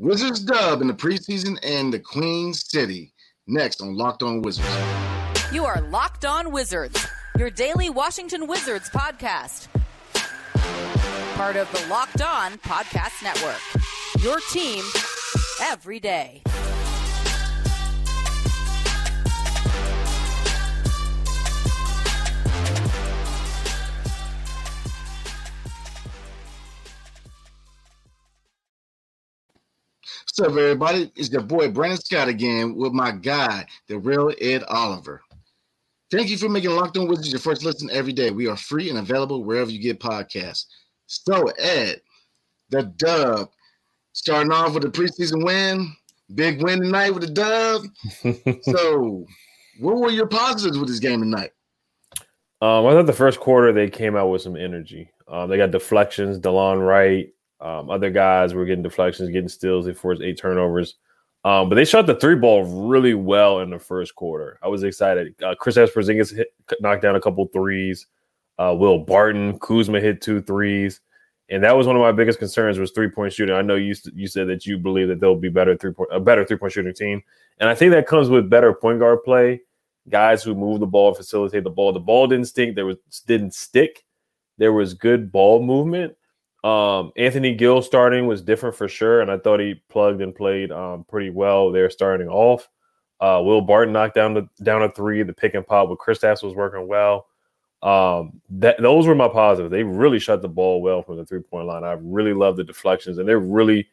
Wizards dub in the preseason and the Queen City. Next on Locked On Wizards. You are Locked On Wizards, your daily Washington Wizards podcast. Part of the Locked On Podcast Network. Your team every day. What's up, everybody? It's your boy Brandon Scott again with my guy, the real Ed Oliver. Thank you for making Locked On Wizards your first listen every day. We are free and available wherever you get podcasts. So, Ed, the dub, starting off with a preseason win, big win tonight with the dub. so, what were your positives with this game tonight? Um, I thought the first quarter they came out with some energy. Um, they got deflections, Delon Wright, um, other guys were getting deflections, getting steals. They forced eight turnovers. Um, but they shot the three ball really well in the first quarter. I was excited. Uh, Kristaps Porzingis hit, knocked down a couple threes. Uh, Will Barton, Kuzma hit two threes, and that was one of my biggest concerns was three point shooting. I know you you said that you believe that they'll be better three point a better three point shooting team, and I think that comes with better point guard play, guys who move the ball, facilitate the ball. The ball didn't stink. There was didn't stick. There was good ball movement, um, Anthony Gill starting was different for sure, and I thought he plugged and played um, pretty well there starting off. Uh, Will Barton knocked down the down a three. The pick and pop with Chris Kristaps was working well. Um, that those were my positives. They really shot the ball well from the three point line. I really love the deflections, and they're really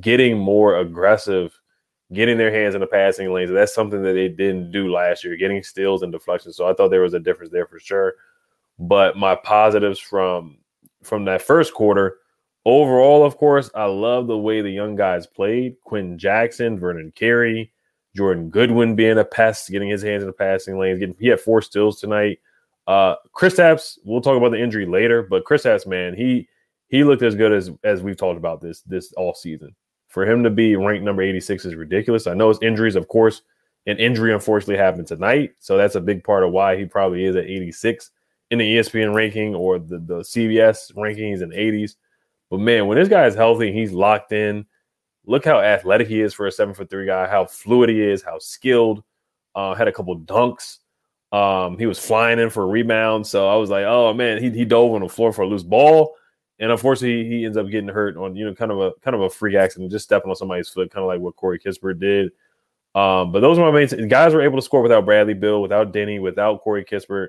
getting more aggressive, getting their hands in the passing lanes. That's something that they didn't do last year, getting steals and deflections. So I thought there was a difference there for sure. But my positives from from that first quarter. Overall, of course, I love the way the young guys played. Quenton Jackson, Vernon Carey, Jordan Goodwin being a pest, getting his hands in the passing lanes. Getting, he had four steals tonight. Uh, Kristaps, we'll talk about the injury later, but Kristaps, man, he he looked as good as as we've talked about this this all season. For him to be ranked number 86 is ridiculous. I know his injuries, of course, an injury unfortunately happened tonight, so that's a big part of why he probably is at 86 in the ESPN ranking or the, the CBS rankings in the 80s. But man, when this guy is healthy, he's locked in. Look how athletic he is for a seven foot three guy, how fluid he is, how skilled. Uh, had a couple dunks. Um, he was flying in for a rebound. So I was like, oh man, he, he dove on the floor for a loose ball. And unfortunately, he ends up getting hurt on, you know, kind of a kind of a freak accident, just stepping on somebody's foot, kind of like what Corey Kispert did. Um, but those are my main guys were able to score without Bradley Beal, without Deni, without Corey Kispert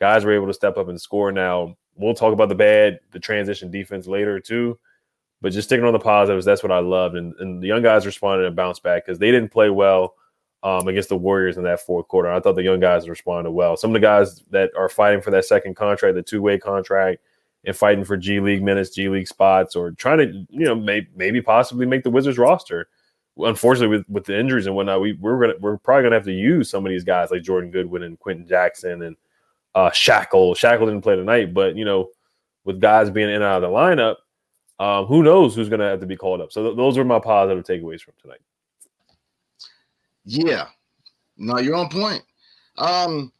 guys were able to step up and score. Now we'll talk about the bad, the transition defense later too. But just sticking on the positives, that's what I loved. And, and the young guys responded and bounced back because they didn't play well um, against the Warriors in that fourth quarter. I thought the young guys responded well. Some of the guys that are fighting for that second contract, the two way contract, and fighting for G League minutes, G League spots, or trying to, you know, may, maybe possibly make the Wizards roster. Unfortunately, with, with the injuries and whatnot, we we're gonna we're probably gonna have to use some of these guys like Jordan Goodwin and Quenton Jackson and uh, Schakel. Schakel didn't play tonight, but you know, with guys being in and out of the lineup, um, who knows who's going to have to be called up. So th- those are my positive takeaways from tonight. Yeah, no, you're on point. Um,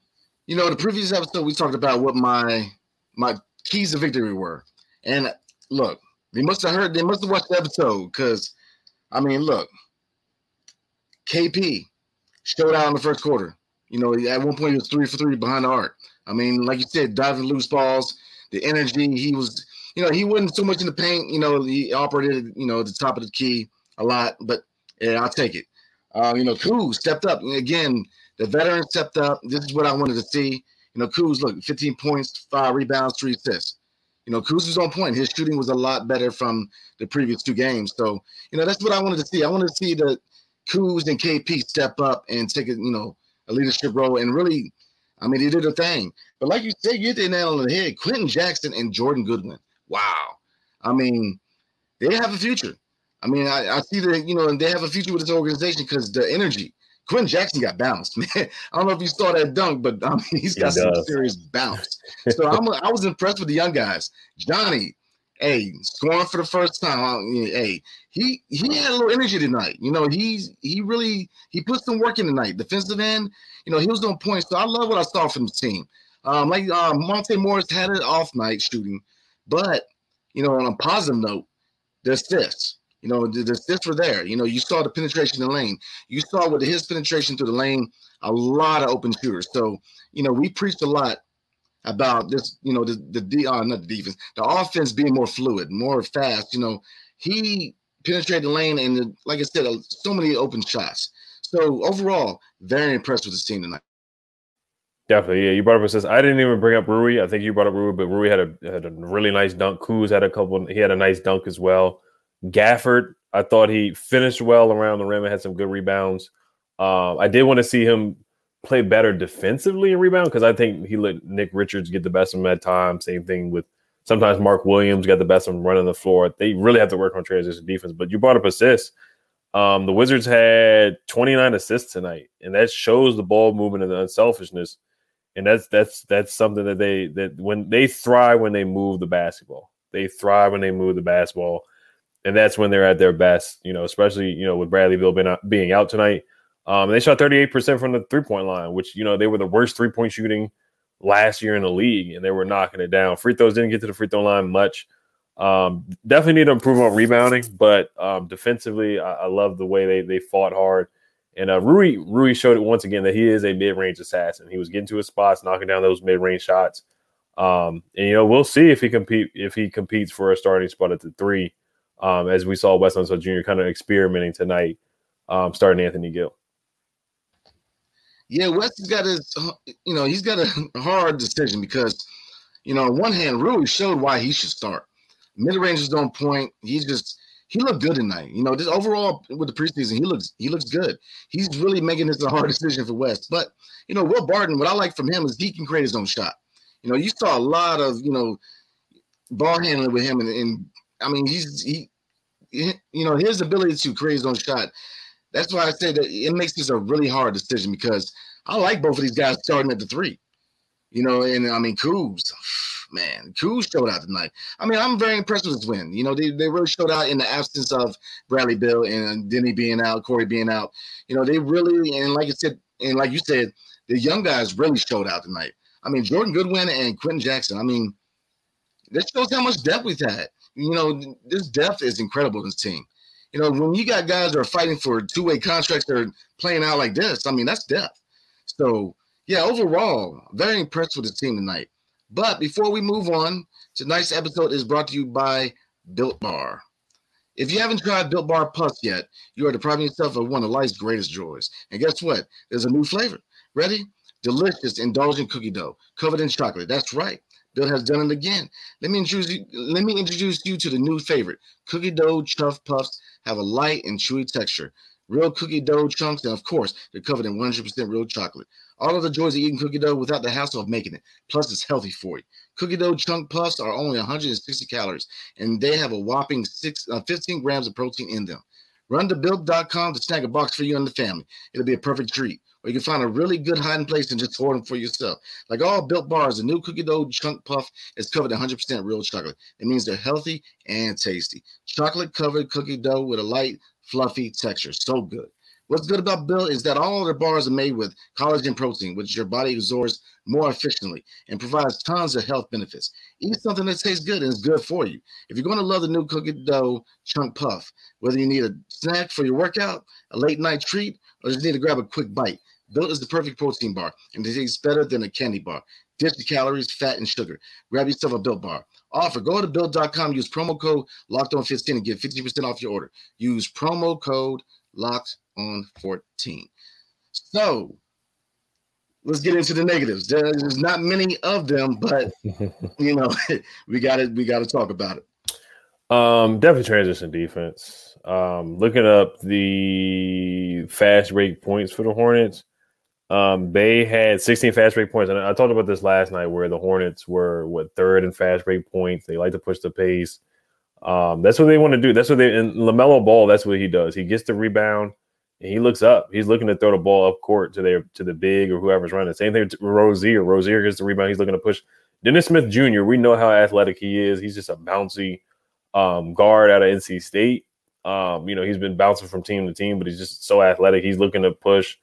you know, the previous episode we talked about what my my keys to victory were, and look, they must have heard, they must have watched the episode because, I mean, look, KP showed out in the first quarter. You know, at one point he was three for three behind the arc. I mean, like you said, diving loose balls, the energy. He was, you know, he wasn't so much in the paint. You know, he operated, you know, at the top of the key a lot. But yeah, I'll take it. Uh, you know, Kuz stepped up. And again, the veteran stepped up. This is what I wanted to see. You know, Kuz, look, 15 points, five rebounds, three assists. You know, Kuz was on point. His shooting was a lot better from the previous two games. So, you know, that's what I wanted to see. I wanted to see the Kuz and KP step up and take it, you know, a leadership role and really I mean, he did a thing. But like you said, you hit the nail on the head. Quenton Jackson and Jordan Goodwin. Wow. I mean, they have a future. I mean, I, I see that, you know, and they have a future with this organization because the energy. Quenton Jackson got bounced, man. I don't know if you saw that dunk, but I mean, he's got he some serious bounce. So I'm, I was impressed with the young guys. Johnny, hey, scoring for the first time. Hey, he he had a little energy tonight. You know, he's he really he put some work in tonight. Defensive end, you know, he was on point. So I love what I saw from the team. Um, like uh, Monte Morris had an off night shooting, but you know, on a positive note, the assists. You know, the, the assists were there. You know, you saw the penetration in the lane. You saw with his penetration through the lane, a lot of open shooters. So, you know, we preached a lot about this, you know, the the uh, not the defense, the offense being more fluid, more fast. You know, he penetrated the lane and, like I said, so many open shots. So overall, very impressed with this team tonight. Definitely, yeah. You brought up assists. I didn't even bring up Rui. I think you brought up Rui, but Rui had a had a really nice dunk. Kuz had a couple. He had a nice dunk as well. Gafford, I thought he finished well around the rim and had some good rebounds. Um, I did want to see him play better defensively and rebound because I think he let Nick Richards get the best of him at times. Same thing with sometimes Mark Williams got the best of him running the floor. They really have to work on transition defense. But you brought up assists. Um, the Wizards had 29 assists tonight, and that shows the ball movement and the unselfishness. And that's that's that's something that they that when they thrive when they move the basketball. They thrive when they move the basketball and that's when they're at their best. You know, especially you know with Bradley Beal being out, being out tonight. Um, they shot 38% from the three point line, which you know they were the worst three point shooting last year in the league, and they were knocking it down. Free throws didn't get to the free throw line much. Um, definitely need to improve on rebounding, but um, defensively, I, I, love the way they they fought hard. And uh, Rui Rui showed it once again that he is a mid range assassin. He was getting to his spots, knocking down those mid range shots. Um, and you know we'll see if he compete if he competes for a starting spot at the three um, as we saw Wes Unseld Jr. kind of experimenting tonight, um, starting Anthony Gill. Yeah, Wes has got his, you know, he's got a hard decision because, you know, on one hand, Rui showed why he should start. Mid ranges don't point. He's just he looked good tonight. You know, just overall with the preseason, he looks he looks good. He's really making this a hard decision for Wes. But you know, Will Barton, what I like from him is he can create his own shot. You know, you saw a lot of you know ball handling with him, and, and I mean, he's he, he, you know, his ability to create his own shot. That's why I say that it makes this a really hard decision because I like both of these guys starting at the three. You know, and I mean, Kuz, man, Kuz showed out tonight. I mean, I'm very impressed with this win. You know, they, they really showed out in the absence of Bradley Beal and Deni being out, Corey being out. You know, they really, and like I said, and like you said, the young guys really showed out tonight. I mean, Jordan Goodwin and Quenton Jackson. I mean, this shows how much depth we've had you know, this depth is incredible in this team. You know, when you got guys that are fighting for two-way contracts that are playing out like this, I mean, that's depth. So, yeah, overall, very impressed with the team tonight. But before we move on, tonight's episode is brought to you by Built Bar. If you haven't tried Built Bar Plus yet, you are depriving yourself of one of life's greatest joys. And guess what? There's a new flavor. Ready? Delicious, indulgent cookie dough covered in chocolate. That's right. Bill has done it again. Let me introduce you. Let me introduce you to the new favorite. Cookie dough chunk puffs have a light and chewy texture. Real cookie dough chunks, and of course, they're covered in 100% real chocolate. All of the joys of eating cookie dough without the hassle of making it. Plus, it's healthy for you. Cookie dough chunk puffs are only 160 calories, and they have a whopping six, uh, 15 grams of protein in them. Run to built.com to snag a box for you and the family. It'll be a perfect treat or you can find a really good hiding place and just hoard them for yourself. Like all built bars, the new cookie dough chunk puff is covered 100% real chocolate. It means they're healthy and tasty. Chocolate covered cookie dough with a light, fluffy texture. So good. What's good about Built is that all their bars are made with collagen protein, which your body absorbs more efficiently and provides tons of health benefits. Eat something that tastes good and is good for you. If you're going to love the new cookie dough chunk puff, whether you need a snack for your workout, a late night treat, or just need to grab a quick bite, Built is the perfect protein bar, and it tastes better than a candy bar. Ditch the calories, fat, and sugar. Grab yourself a Built bar. Offer. Go to built.com, use promo code locked on 15 and get 50% off your order. Use promo code locked on 14. So let's get into the negatives. There's not many of them, but you know, we got to we got to talk about it. Um, definitely transition defense. Um, looking up the fast break points for the Hornets. Um, they had 16 fast break points, and I talked about this last night, where the Hornets were what third in fast break points. They like to push the pace. Um, that's what they want to do. That's what they in LaMelo Ball. That's what he does. He gets the rebound and he looks up. He's looking to throw the ball up court to their to the big or whoever's running. Same thing with Rozier. Rozier gets the rebound. He's looking to push. Dennis Smith Jr. We know how athletic he is. He's just a bouncy um, guard out of NC State. Um, you know, he's been bouncing from team to team, but he's just so athletic. He's looking to push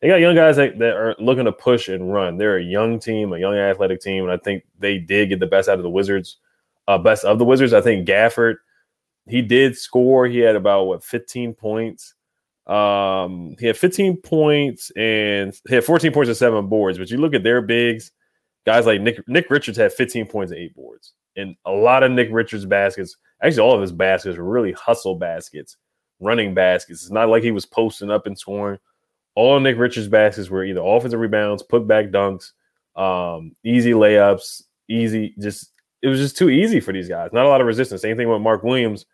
they got young guys that, that are looking to push and run. They're a young team, a young athletic team, and I think they did get the best out of the Wizards, uh, best of the Wizards. I think Gafford, he did score. He had about what 15 points. Um, he had 15 points and he had 14 points and seven boards. But you look at their bigs, guys like Nick Nick Richards had 15 points and eight boards. And a lot of Nick Richards baskets, actually all of his baskets were really hustle baskets, running baskets. It's not like he was posting up and scoring. All Nick Richards baskets were either offensive rebounds, put back dunks, um, easy layups, easy just it was just too easy for these guys. Not a lot of resistance. Same thing with Mark Williams,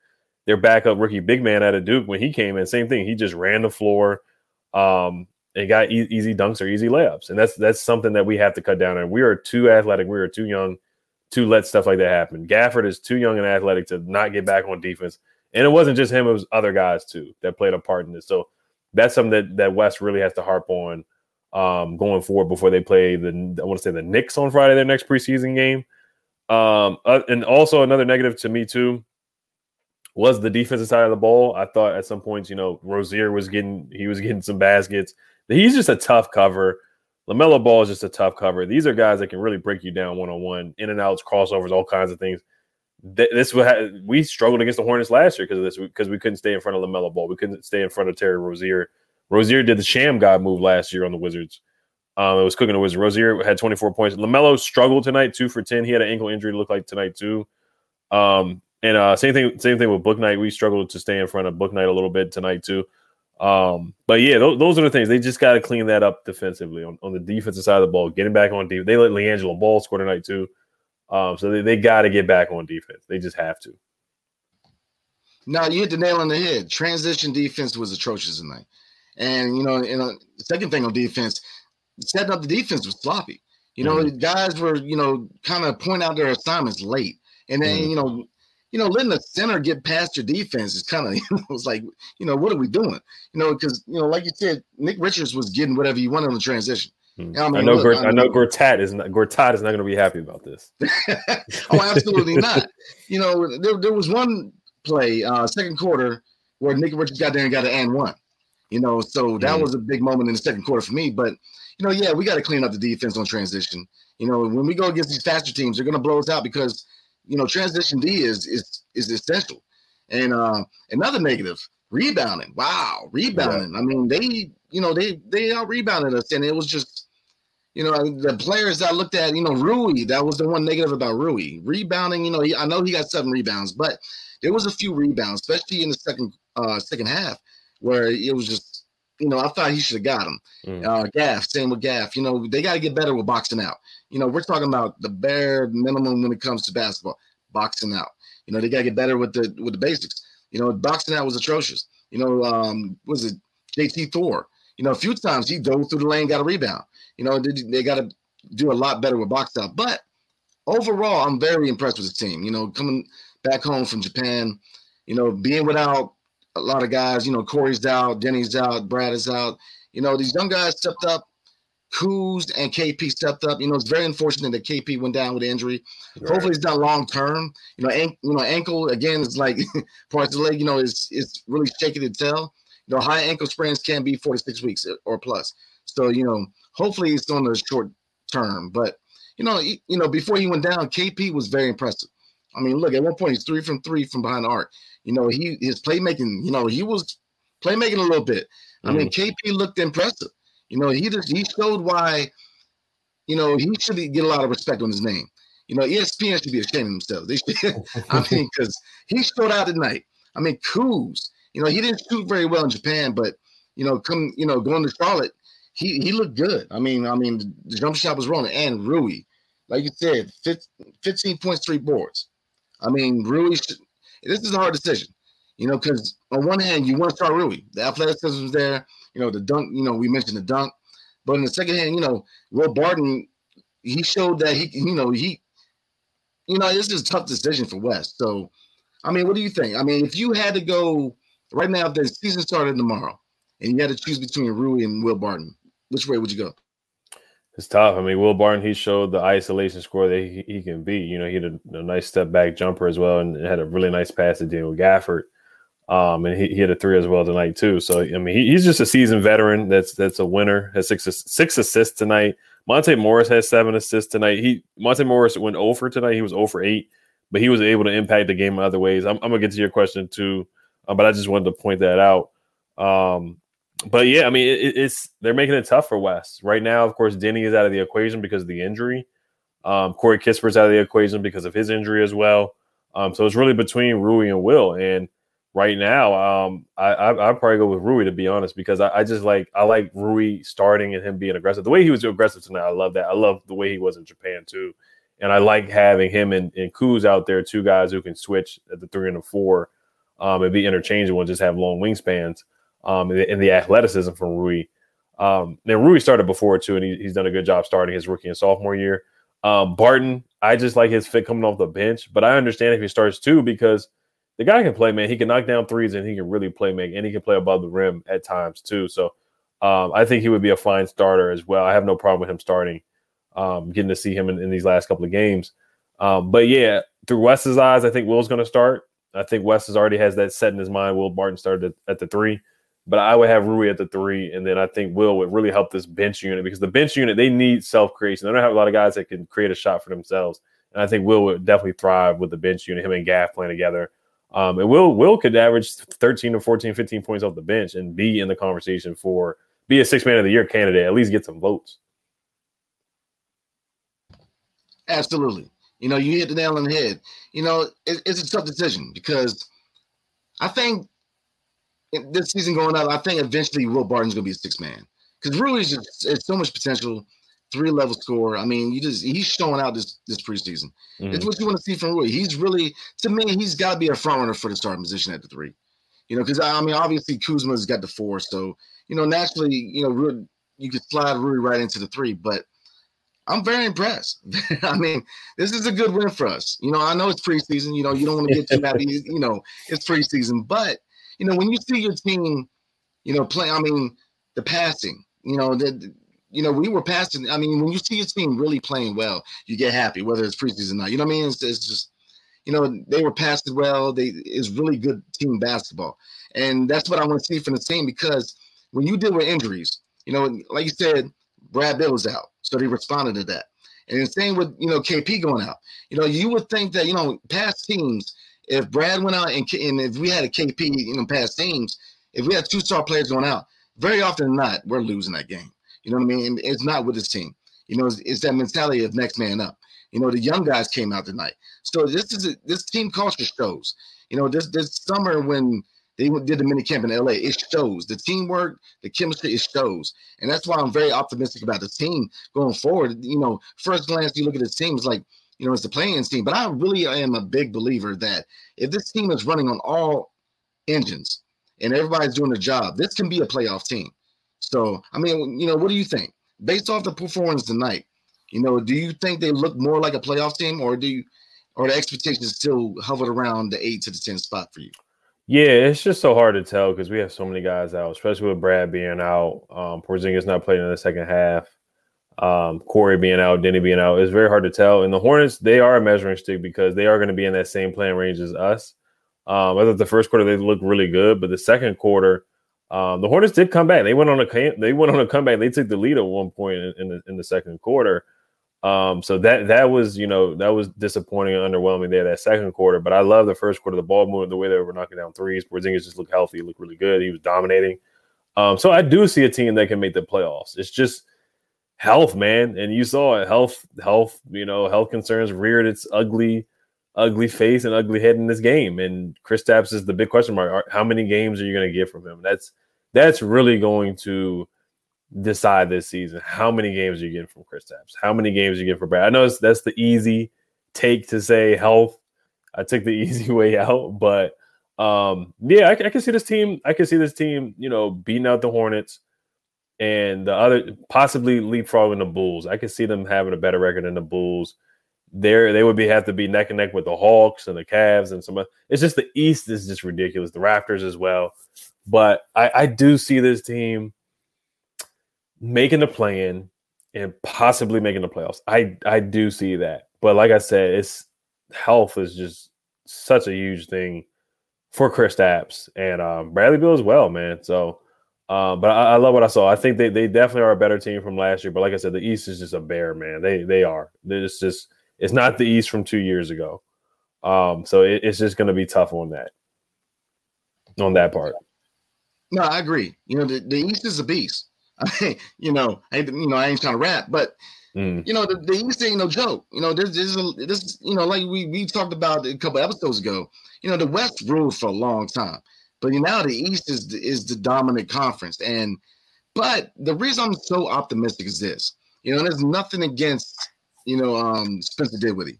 their backup rookie big man out of Duke when he came in. Same thing. He just ran the floor um, and got e- easy dunks or easy layups. And that's that's something that we have to cut down on. We are too athletic. We are too young to let stuff like that happen. Gafford is too young and athletic to not get back on defense. And it wasn't just him; it was other guys too that played a part in this. So that's something that that Wes really has to harp on um, going forward before they play the I want to say the Knicks on Friday, their next preseason game. Um, uh, and also another negative to me too was the defensive side of the ball. I thought at some points, you know, Rozier was getting he was getting some baskets. He's just a tough cover. LaMelo Ball is just a tough cover. These are guys that can really break you down one on one, in and outs, crossovers, all kinds of things. This we struggled against the Hornets last year because of this because we couldn't stay in front of LaMelo Ball. We couldn't stay in front of Terry Rozier. Rozier did the Shammgod move last year on the Wizards. Um, it was cooking the Wizards. Rozier had 24 points. LaMelo struggled tonight, two for 10. He had an ankle injury to look like tonight too. Um, and uh, same thing, same thing with Bouknight. We struggled to stay in front of Bouknight a little bit tonight too. Um, but yeah, those, those, are the things. They just got to clean that up defensively on, on the defensive side of the ball, getting back on deep, They let LiAngelo Ball score tonight too. Um, so they, they got to get back on defense. They just have to. Now you hit the nail on the head. Transition defense was atrocious tonight. And you know, and uh, the second thing on defense, setting up the defense was sloppy. You know, mm-hmm. guys were, you know, kind of point out their assignments late. And then, mm-hmm. you know, you know, letting the center get past your defense is kind of, you know, it's like, you know, what are we doing? You know, because, you know, like you said, Nick Richards was getting whatever he wanted on the transition. Mm-hmm. I, mean, I, know, look, I, I know Gortat is not Gortat is not going to be happy about this. oh, absolutely not. You know, there, there was one play, uh, second quarter, where Nick Richards got there and got an and one. You know, so that mm. was a big moment in the second quarter for me. But you know, yeah, we got to clean up the defense on transition. You know, when we go against these faster teams, they're going to blow us out because you know transition D is is is essential. And uh, another negative, rebounding. Wow, rebounding. Yeah. I mean, they you know they they out rebounded us, and it was just you know the players I looked at. You know, Rui. That was the one negative about Rui rebounding. You know, he, I know he got seven rebounds, but there was a few rebounds, especially in the second uh second half where it was just, you know, I thought he should have got him. Mm. Uh, Gaff, same with Gaff. You know, they got to get better with boxing out. You know, we're talking about the bare minimum when it comes to basketball, boxing out. You know, they got to get better with the with the basics. You know, boxing out was atrocious. You know, um, was it JT Thor? You know, a few times he dove through the lane, got a rebound. You know, they, they got to do a lot better with box out. But overall, I'm very impressed with the team. You know, coming back home from Japan, you know, being without a lot of guys, you know, Corey's out, Deni's out, Brad is out. You know, these young guys stepped up. Kuz and KP stepped up. You know, it's very unfortunate that KP went down with injury. Right. Hopefully, it's not long term. You know, an- you know, ankle again is like parts of the leg. You know, is it's really shaky to tell. Know, high ankle sprains can be four to six weeks or plus. So you know, hopefully, it's on the short term. But you know, he, you know, before he went down, KP was very impressive. I mean, look, at one point he's three from three from behind the arc. You know, he his playmaking, you know, he was playmaking a little bit. I mean, mm-hmm. KP looked impressive. You know, he just he showed why, you know, he should get a lot of respect on his name. You know, ESPN should be ashamed of themselves. They should, I mean, because he showed out tonight. I mean, Kuz, you know, he didn't shoot very well in Japan, but you know, come, you know, going to Charlotte, he he looked good. I mean, I mean, the jump shot was rolling. And Rui, like you said, 15 points, three boards. I mean, Rui this is a hard decision, you know, because on one hand, you want to start Rui. The athleticism is there. You know, the dunk, you know, we mentioned the dunk. But in the second hand, you know, Will Barton, he showed that he, you know, he, you know, this is a tough decision for Wes. So, I mean, what do you think? I mean, if you had to go right now, if the season started tomorrow and you had to choose between Rui and Will Barton, which way would you go? It's tough. I mean, Will Barton, he showed the isolation score that he, he can be. You know, he had a, a, nice step back jumper as well and had a really nice pass to Daniel Gafford. Um, and he, he had a three as well tonight too. So I mean, he, he's just a seasoned veteran. That's that's a winner. Has six six assists tonight. Monte Morris has seven assists tonight. He Monte Morris went over tonight. He was over eight, but he was able to impact the game in other ways. I'm, I'm gonna get to your question too, uh, but I just wanted to point that out. Um, but yeah, I mean, it, it's they're making it tough for Wes right now. Of course, Deni is out of the equation because of the injury. Um, Corey Kispert's out of the equation because of his injury as well. Um, so it's really between Rui and Will. And right now, um, I, I I'd probably go with Rui to be honest, because I, I, just like I like Rui starting and him being aggressive. The way he was aggressive tonight, I love that. I love the way he was in Japan too. And I like having him and, and Kuz out there, two guys who can switch at the three and the four um, and be interchangeable and just have long wingspans um, and, the, and the athleticism from Rui. Um, then Rui started before too, and he, he's done a good job starting his rookie and sophomore year. Um, Barton, I just like his fit coming off the bench, but I understand if he starts too because the guy can play, man. He can knock down threes and he can really play make, and he can play above the rim at times too. So um, I think he would be a fine starter as well. I have no problem with him starting, um, getting to see him in, in, these last couple of games. Um, but yeah, through Wes's eyes, I think Will's going to start. I think Wes has already has that set in his mind. Will Barton started at, at the three. But I would have Rui at the three, and then I think Will would really help this bench unit because the bench unit they need self creation. They don't have a lot of guys that can create a shot for themselves, and I think Will would definitely thrive with the bench unit. Him and Gaff playing together, um, and Will Will could average 13 to 14, 15 points off the bench and be in the conversation for be a six man of the year candidate. At least get some votes. Absolutely. You know, you hit the nail on the head. You know, it, it's a tough decision because I think this season going out, I think eventually Will Barton's going to be a six man because Rui's just it's so much potential, three level score. I mean, you just he's showing out this this preseason. Mm-hmm. It's what you want to see from Rui. He's really to me, he's got to be a front runner for the starting position at the three. You know, because I mean, obviously Kuzma's got the four, so you know naturally, you know, Rui, you could slide Rui right into the three, but. I'm very impressed. I mean, this is a good win for us. You know, I know it's preseason. You know, you don't want to get too mad. You know, it's preseason, but you know, when you see your team, you know, play, I mean, the passing, you know, the, you know, we were passing. I mean, when you see your team really playing well, you get happy, whether it's preseason or not. You know what I mean? It's, it's just, you know, they were passing well. They is really good team basketball, and that's what I want to see from the team because when you deal with injuries, you know, like you said, Brad Beal was out, so they responded to that. And the same with you know KP going out. You know, you would think that you know past teams if Brad went out and, and if we had a KP in the past teams, if we had two star players going out, very often not, we're losing that game. You know what I mean? It's not with this team. You know, it's, it's, that mentality of next man up. You know, the young guys came out tonight. So this is a, this team culture shows. You know, this this summer when they did the mini camp in LA, it shows the teamwork, the chemistry, it shows, and that's why I'm very optimistic about the team going forward. You know, first glance you look at the team, it's like you know, it's the playing team. But I really am a big believer that if this team is running on all engines and everybody's doing their job, this can be a playoff team. So, I mean, you know, what do you think? Based off the performance tonight, you know, do you think they look more like a playoff team or do you, or the expectations still hovered around the eight to the 10 spot for you? Yeah, it's just so hard to tell because we have so many guys out, especially with Brad being out. Um, Porzingis not playing in the second half um, Corey being out, Deni being out, it's very hard to tell. And the Hornets, they are a measuring stick because they are going to be in that same playing range as us. Um, I thought the first quarter they looked really good, but the second quarter, um, the Hornets did come back. They went on a they went on a comeback. They took the lead at one point in, in the in the second quarter. Um, so that that was you know that was disappointing and underwhelming there that second quarter. But I love the first quarter. The ball moved the way they were knocking down threes. Porzingis just looked healthy, looked really good. He was dominating. Um, so I do see a team that can make the playoffs. It's just health, man. And you saw it. Health, health, you know, health concerns reared its ugly, ugly face and ugly head in this game. And Chris Kristaps is the big question mark. How many games are you going to get from him? That's that's really going to decide this season. How many games are you getting from Kristaps? How many games are you get for Brad? I know that's the easy take to say health. I took the easy way out, but um, yeah, I, I can see this team. I can see this team, you know, beating out the Hornets and the other possibly leapfrogging the Bulls. I can see them having a better record than the Bulls. There, they would be have to be neck and neck with the Hawks and the Cavs and some. It's just the East is just ridiculous. The Raptors as well, but I, I do see this team making the play in and possibly making the playoffs. I I do see that, but like I said, it's health is just such a huge thing for Kristaps and um, Bradley Beal as well, man. So um, but I, I, love what I saw. I think they, they definitely are a better team from last year. But like I said, the East is just a bear, man. They they are. It's just it's not the East from two years ago. Um, so it, it's just going to be tough on that, on that part. No, I agree. You know, the, the East is a beast. I you know, I you know I ain't trying to rap, but mm. you know the, the East ain't no joke. You know, this this this you know like we we talked about a couple episodes ago. You know, the West ruled for a long time, but you know now the East is is the dominant conference. And but the reason I'm so optimistic is this. You know, there's nothing against you know um Spencer Dinwiddie,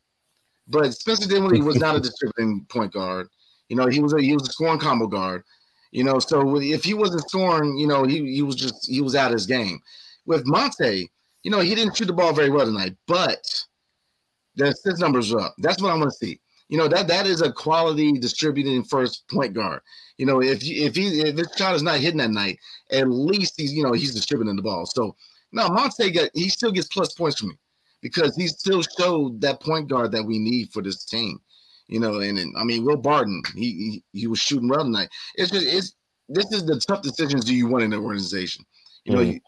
but Spencer Dinwiddie was not a distributing point guard. You know, he was a he was a scoring combo guard. You know, so if he wasn't scoring, you know, he, he was just he was out of his game. With Monte, you know, he didn't shoot the ball very well tonight, but the assist numbers are up. That's what I want to see. You know, that that is a quality distributing first point guard. You know, if if he if his shot is not hitting that night, at least he's you know he's distributing the ball. So now Monte got he still gets plus points for me because he still showed that point guard that we need for this team you know, and, and I mean Will Barton, he, he, he was shooting well tonight. It's just it's this is the tough decisions do you want in an organization. You know, mm-hmm. you,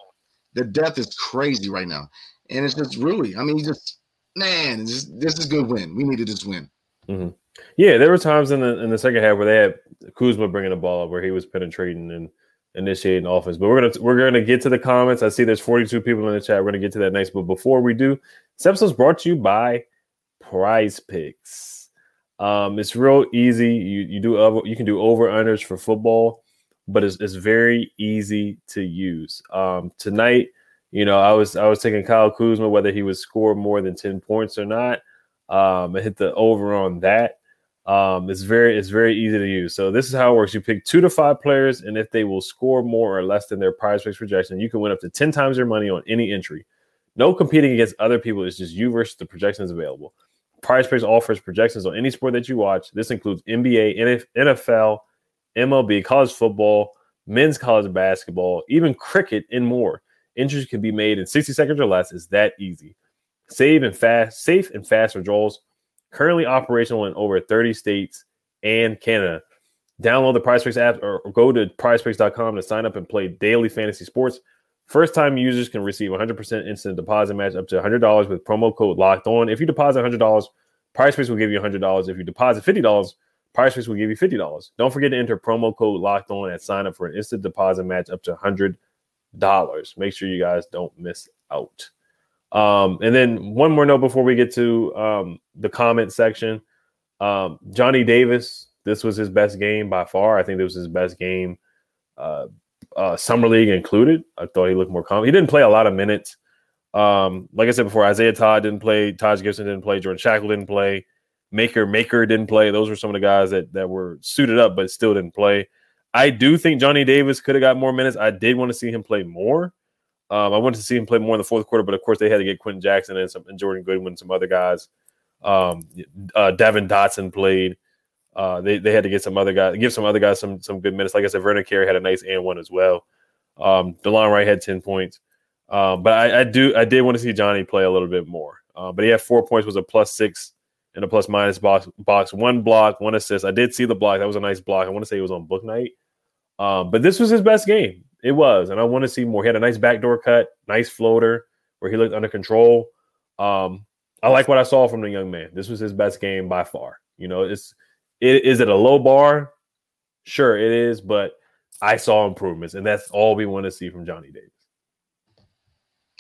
the depth is crazy right now, and it's just really. I mean, just man, this, this is a good win. We needed this win. Mm-hmm. Yeah, there were times in the in the second half where they had Kuzma bringing the ball up, where he was penetrating and initiating offense. But we're gonna we're gonna get to the comments. I see there's 42 people in the chat. We're gonna get to that next. But before we do, this episode's brought to you by Prize Picks. Um, it's real easy. You you do you can do over unders for football, but it's, it's very easy to use. Um, tonight, you know, I was I was taking Kyle Kuzma whether he would score more than ten points or not. Um, I hit the over on that. Um, it's very it's very easy to use. So this is how it works. You pick two to five players, and if they will score more or less than their prize picks projection, you can win up to ten times your money on any entry. No competing against other people. It's just you versus the projections available. Prize Picks offers projections on any sport that you watch. This includes NBA, NFL, MLB, college football, men's college basketball, even cricket, and more. Entries can be made in 60 seconds or less. It's that easy. Save and fast, safe and fast withdrawals. Currently operational in over 30 states and Canada. Download the Prize Picks app or go to prizepicks.com to sign up and play daily fantasy sports. First time users can receive 100% instant deposit match up to $100 with promo code locked on. If you deposit $100, Prize Picks will give you $100. If you deposit $50, Prize Picks will give you $50. Don't forget to enter promo code locked on and sign up for an instant deposit match up to $100. Make sure you guys don't miss out. Um, and then one more note before we get to um, the comment section. Um, Johnny Davis, this was his best game by far. I think this was his best game uh, uh, summer league included. I thought he looked more calm. He didn't play a lot of minutes. Um, like I said before, Isaiah Todd didn't play, Taj Gibson didn't play, Jordan Schakel didn't play, Makur Maker didn't play. Those were some of the guys that that were suited up but still didn't play. I do think Johnny Davis could have got more minutes. I did want to see him play more. Um, I wanted to see him play more in the fourth quarter, but of course they had to get Quenton Jackson and some and Jordan Goodwin some other guys. Um, uh, Devon Dotson played. Uh, they they had to get some other guys, give some other guys some some good minutes. Like I said, Vernon Carey had a nice and one as well. Um, Delon Wright had ten points, um, but I, I, do I did want to see Johnny play a little bit more. Uh, but he had four points, was a plus six and a plus minus box box, one block, one assist. I did see the block. That was a nice block. I want to say it was on Bouknight. Um, but this was his best game. It was, and I want to see more. He had a nice backdoor cut, nice floater where he looked under control. Um, I like what I saw from the young man. This was his best game by far. You know, it's it, is it a low bar? Sure, it is, but I saw improvements, and that's all we want to see from Johnny Davis.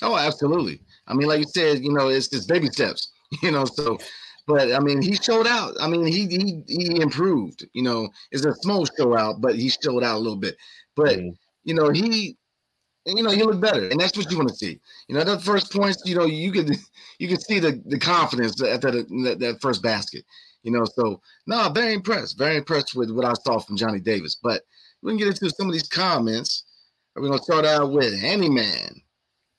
Oh, absolutely. I mean, like you said, you know, it's just baby steps, you know. So, but I mean, he showed out. I mean, he he he improved. You know, it's a small show out, but he showed out a little bit. But mm-hmm. you know, he you know, you look better, and that's what you want to see. You know, that first points, you know, you can you can see the the confidence at that that, that first basket. You know, so no, very impressed, very impressed with what I saw from Johnny Davis. But we can get into some of these comments. We're gonna start out with Handyman.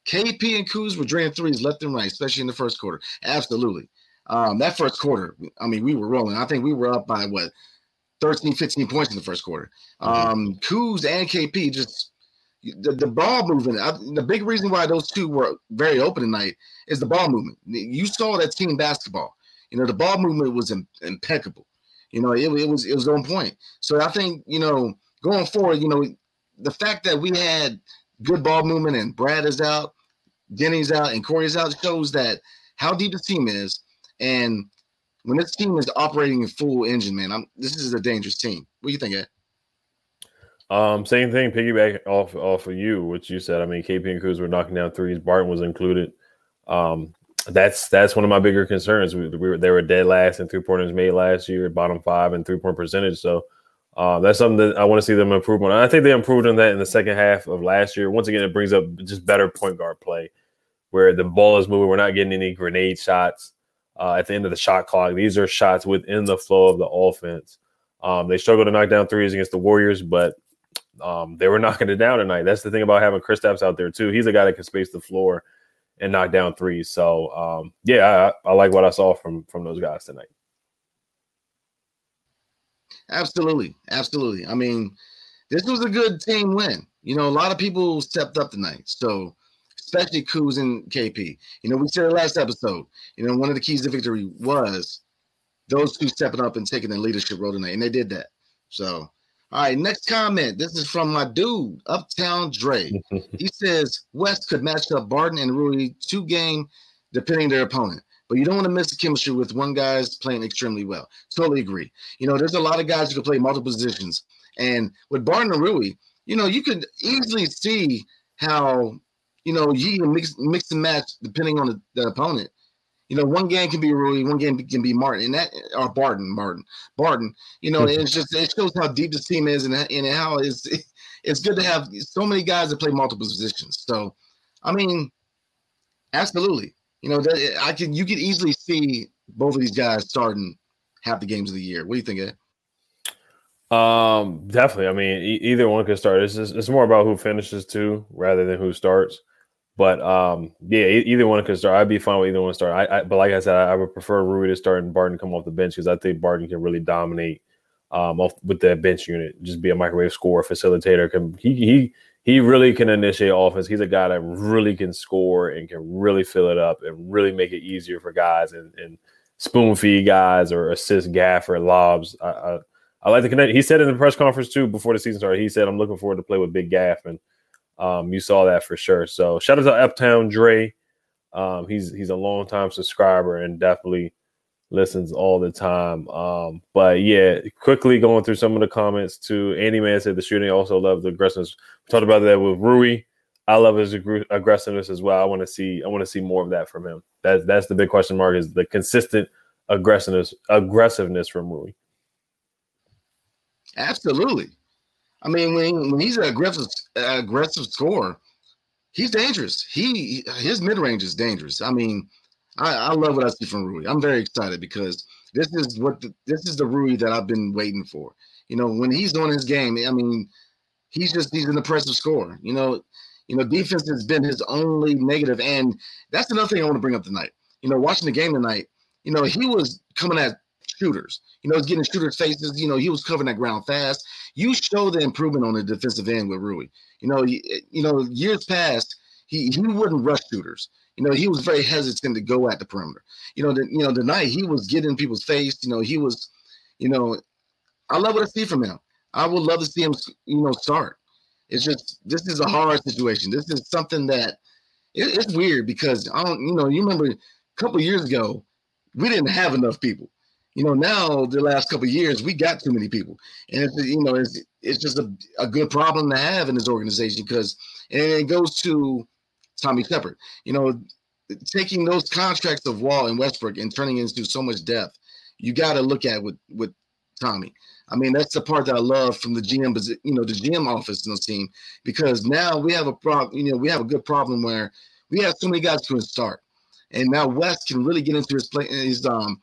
KP and Kuz were draining threes left and right, especially in the first quarter. Absolutely. Um, that first quarter, I mean, we were rolling. I think we were up by what 13, 15 points in the first quarter. Mm-hmm. Um, Kuz and KP just the, the ball movement. I, the big reason why those two were very open tonight is the ball movement. You saw that team basketball. You know, the ball movement was Im- impeccable. You know, it, it was it was on point. So I think you know going forward, you know, the fact that we had good ball movement and Brad is out, Deni's out, and Corey's out shows that how deep the team is. And when this team is operating in full engine, man, I'm this is a dangerous team. What do you think, Ed? Um, same thing, piggyback off off of you, which you said. I mean, KP and Kuz were knocking down threes. Barton was included. Um, that's that's one of my bigger concerns. We, we were they were dead last in three pointers made last year, bottom five in three point percentage. So uh, that's something that I want to see them improve on. I think they improved on that in the second half of last year. Once again, it brings up just better point guard play, where the ball is moving. We're not getting any grenade shots uh, at the end of the shot clock. These are shots within the flow of the offense. Um, they struggled to knock down threes against the Warriors, but um, they were knocking it down tonight. That's the thing about having Kristaps out there too. He's a guy that can space the floor and knock down threes. So um, yeah, I, I, like what I saw from from those guys tonight. Absolutely, absolutely. I mean, this was a good team win. You know, a lot of people stepped up tonight. So especially Kuz and KP. You know, we said the last episode. You know, one of the keys to victory was those two stepping up and taking the leadership role tonight, and they did that. So all right, next comment. This is from my dude, Uptown Dre. he says Wes could match up Barton and Rui two game, depending their opponent. But you don't want to miss the chemistry with one guy's playing extremely well. Totally agree. You know, there's a lot of guys who can play multiple positions. And with Barton and Rui, you know, you could easily see how, you know, you can mix mix and match depending on the, the opponent you know, one game can be Rui, one game can be Martin, and that or Barton, Martin, Barton. You know, it's just it shows how deep this team is, and and how it's it's good to have so many guys that play multiple positions. So, I mean, absolutely. You know, I can you can easily see both of these guys starting half the games of the year. What do you think, Ed? Um, definitely. I mean, e- either one could start. It's just, it's more about who finishes too, rather than who starts. But um, yeah, either one could start. I'd be fine with either one start. I, I but like I said, I, I, would prefer Rui to start and Barton come off the bench because I think Barton can really dominate um, off with that bench unit. Just be a microwave score facilitator. Can he he he really can initiate offense. He's a guy that really can score and can really fill it up and really make it easier for guys and, and spoon feed guys or assist gaff or lobs. I, I, I like the connect. He said in the press conference too before the season started. He said, "I'm looking forward to play with Big Gaff." And um, you saw that for sure. So shout out to Uptown Dre. Um, he's he's a long time subscriber and definitely listens all the time. Um, but yeah, quickly going through some of the comments too. Andy Man said the shooting also loved the aggressiveness. We talked about that with Rui. I love his ag- aggressiveness as well. I want to see I want to see more of that from him. That's that's the big question mark is the consistent aggressiveness aggressiveness from Rui. Absolutely. I mean, when, when he's an aggressive aggressive scorer, he's dangerous. He his mid range is dangerous. I mean, I, I, love what I see from Rui. I'm very excited because this is what the, this is the Rui that I've been waiting for. You know, when he's on his game, I mean, he's just he's an impressive scorer. You know, you know, defense has been his only negative, and that's another thing I want to bring up tonight. You know, watching the game tonight, you know, he was coming at shooters. You know, he's getting shooters' faces. You know, he was covering that ground fast. You show the improvement on the defensive end with Rui. You know, you, eh, you know, years past, he he wouldn't rush shooters. You know, he was very hesitant to go at the perimeter. You know, the, you know, tonight he was getting people's face. You know, he was, you know, I love what I see from him. I would love to see him, you know, start. It's just this is a hard situation. This is something that it, it's weird because I don't, you know, you remember a couple years ago we didn't have enough people you know, now the last couple years we got too many people, and it's, you know, it's it's just a, a good problem to have in this organization because, and it goes to Tommy Sheppard. You know, taking those contracts of Wall and Westbrook and turning into so much depth, you got to look at with with Tommy. I mean, that's the part that I love from the GM, you know, the GM office in the team because now we have a problem. You know, we have a good problem where we have so many guys who start, and now Wes can really get into his play, his um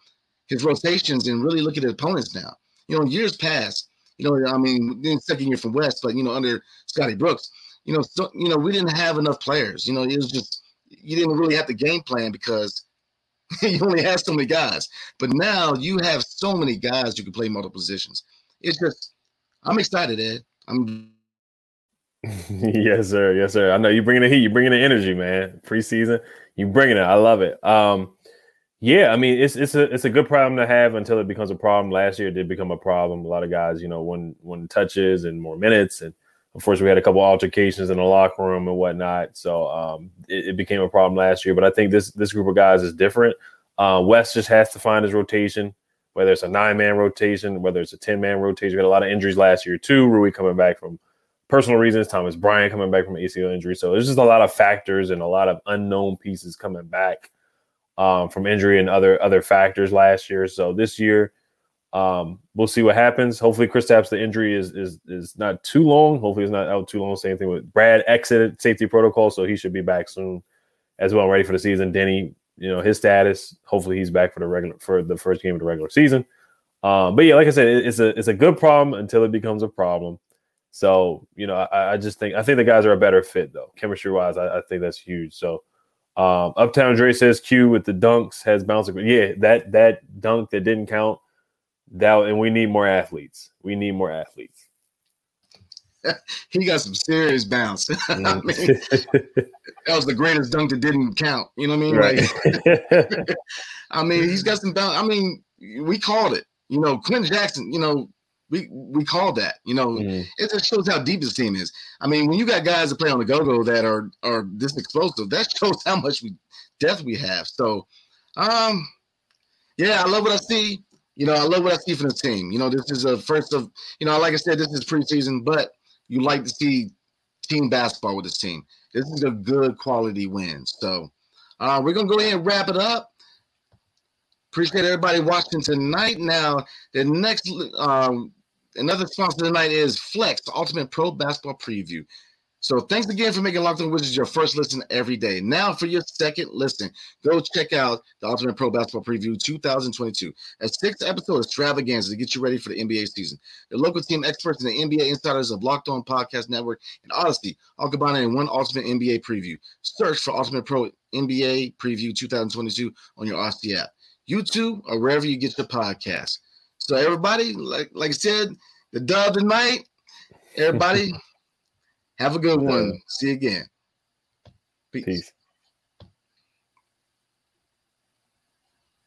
his rotations and really look at his opponents now. You know, years past, you know, I mean, in second year from Wes, but you know, under Scotty Brooks, you know, so, you know, we didn't have enough players. You know, it was just you didn't really have the game plan because you only had so many guys. But now you have so many guys who can play multiple positions. It's just, I'm excited, Ed. I'm. yes, sir. Yes, sir. I know you're bringing the heat. You're bringing the energy, man. Preseason, you bringing it. I love it. Um, yeah, I mean it's it's a it's a good problem to have until it becomes a problem. Last year it did become a problem. A lot of guys, you know, when when touches and more minutes, and unfortunately we had a couple altercations in the locker room and whatnot. So um, it, it, became a problem last year. But I think this this group of guys is different. Uh, Wes just has to find his rotation, whether it's a nine man rotation, whether it's a 10 man rotation. We had a lot of injuries last year, too. Rui coming back from personal reasons, Thomas Bryant coming back from ACL injury. So there's just a lot of factors and a lot of unknown pieces coming back um, from injury and other other factors last year. So this year, um, we'll see what happens. Hopefully, Chris Kristaps the injury is is is not too long. Hopefully, it's not out too long. Same thing with Brad exited safety protocol, so he should be back soon as well, ready for the season. Deni, you know his status. Hopefully, he's back for the regular for the first game of the regular season. Um, but yeah, like I said, it, it's a it's a good problem until it becomes a problem. So you know, I, I just think I think the guys are a better fit though, chemistry wise. I, I think that's huge. So um, Uptown Dre says Q with the dunks has bounced. Yeah, that that dunk that didn't count. That and we need more athletes. We need more athletes. he got some serious bounce. I mean, that was the greatest dunk that didn't count. You know what I mean? Right. Like, I mean, he's got some bounce. I mean, we called it. You know, Quenton Jackson. You know, we we called that. You know, mm. it just shows how deep this team is. I mean, when you got guys that play on the go go that are are this explosive, that shows how much we depth we have. So, um, yeah, I love what I see. You know, I love what I see from the team. You know, this is a first of, you know, like I said, this is preseason, but you like to see team basketball with this team. This is a good quality win. So, uh, we're gonna go ahead and wrap it up. Appreciate everybody watching tonight. Now, the next um, another sponsor tonight is Flex, Ultimate Pro Basketball Preview. So thanks again for making Locked On Wizards your first listen every day. Now for your second listen, go check out the Ultimate Pro Basketball Preview 2022, a six episode extravaganza to get you ready for the NBA season. The local team experts and the NBA insiders of Locked On Podcast Network and Audacy all combined in one Ultimate NBA Preview. Search for Ultimate Pro NBA Preview 2022 on your Audacy app, YouTube, or wherever you get your podcast. So everybody, like like I said, the dub tonight. Everybody, have a good one. See you again. Peace. Peace.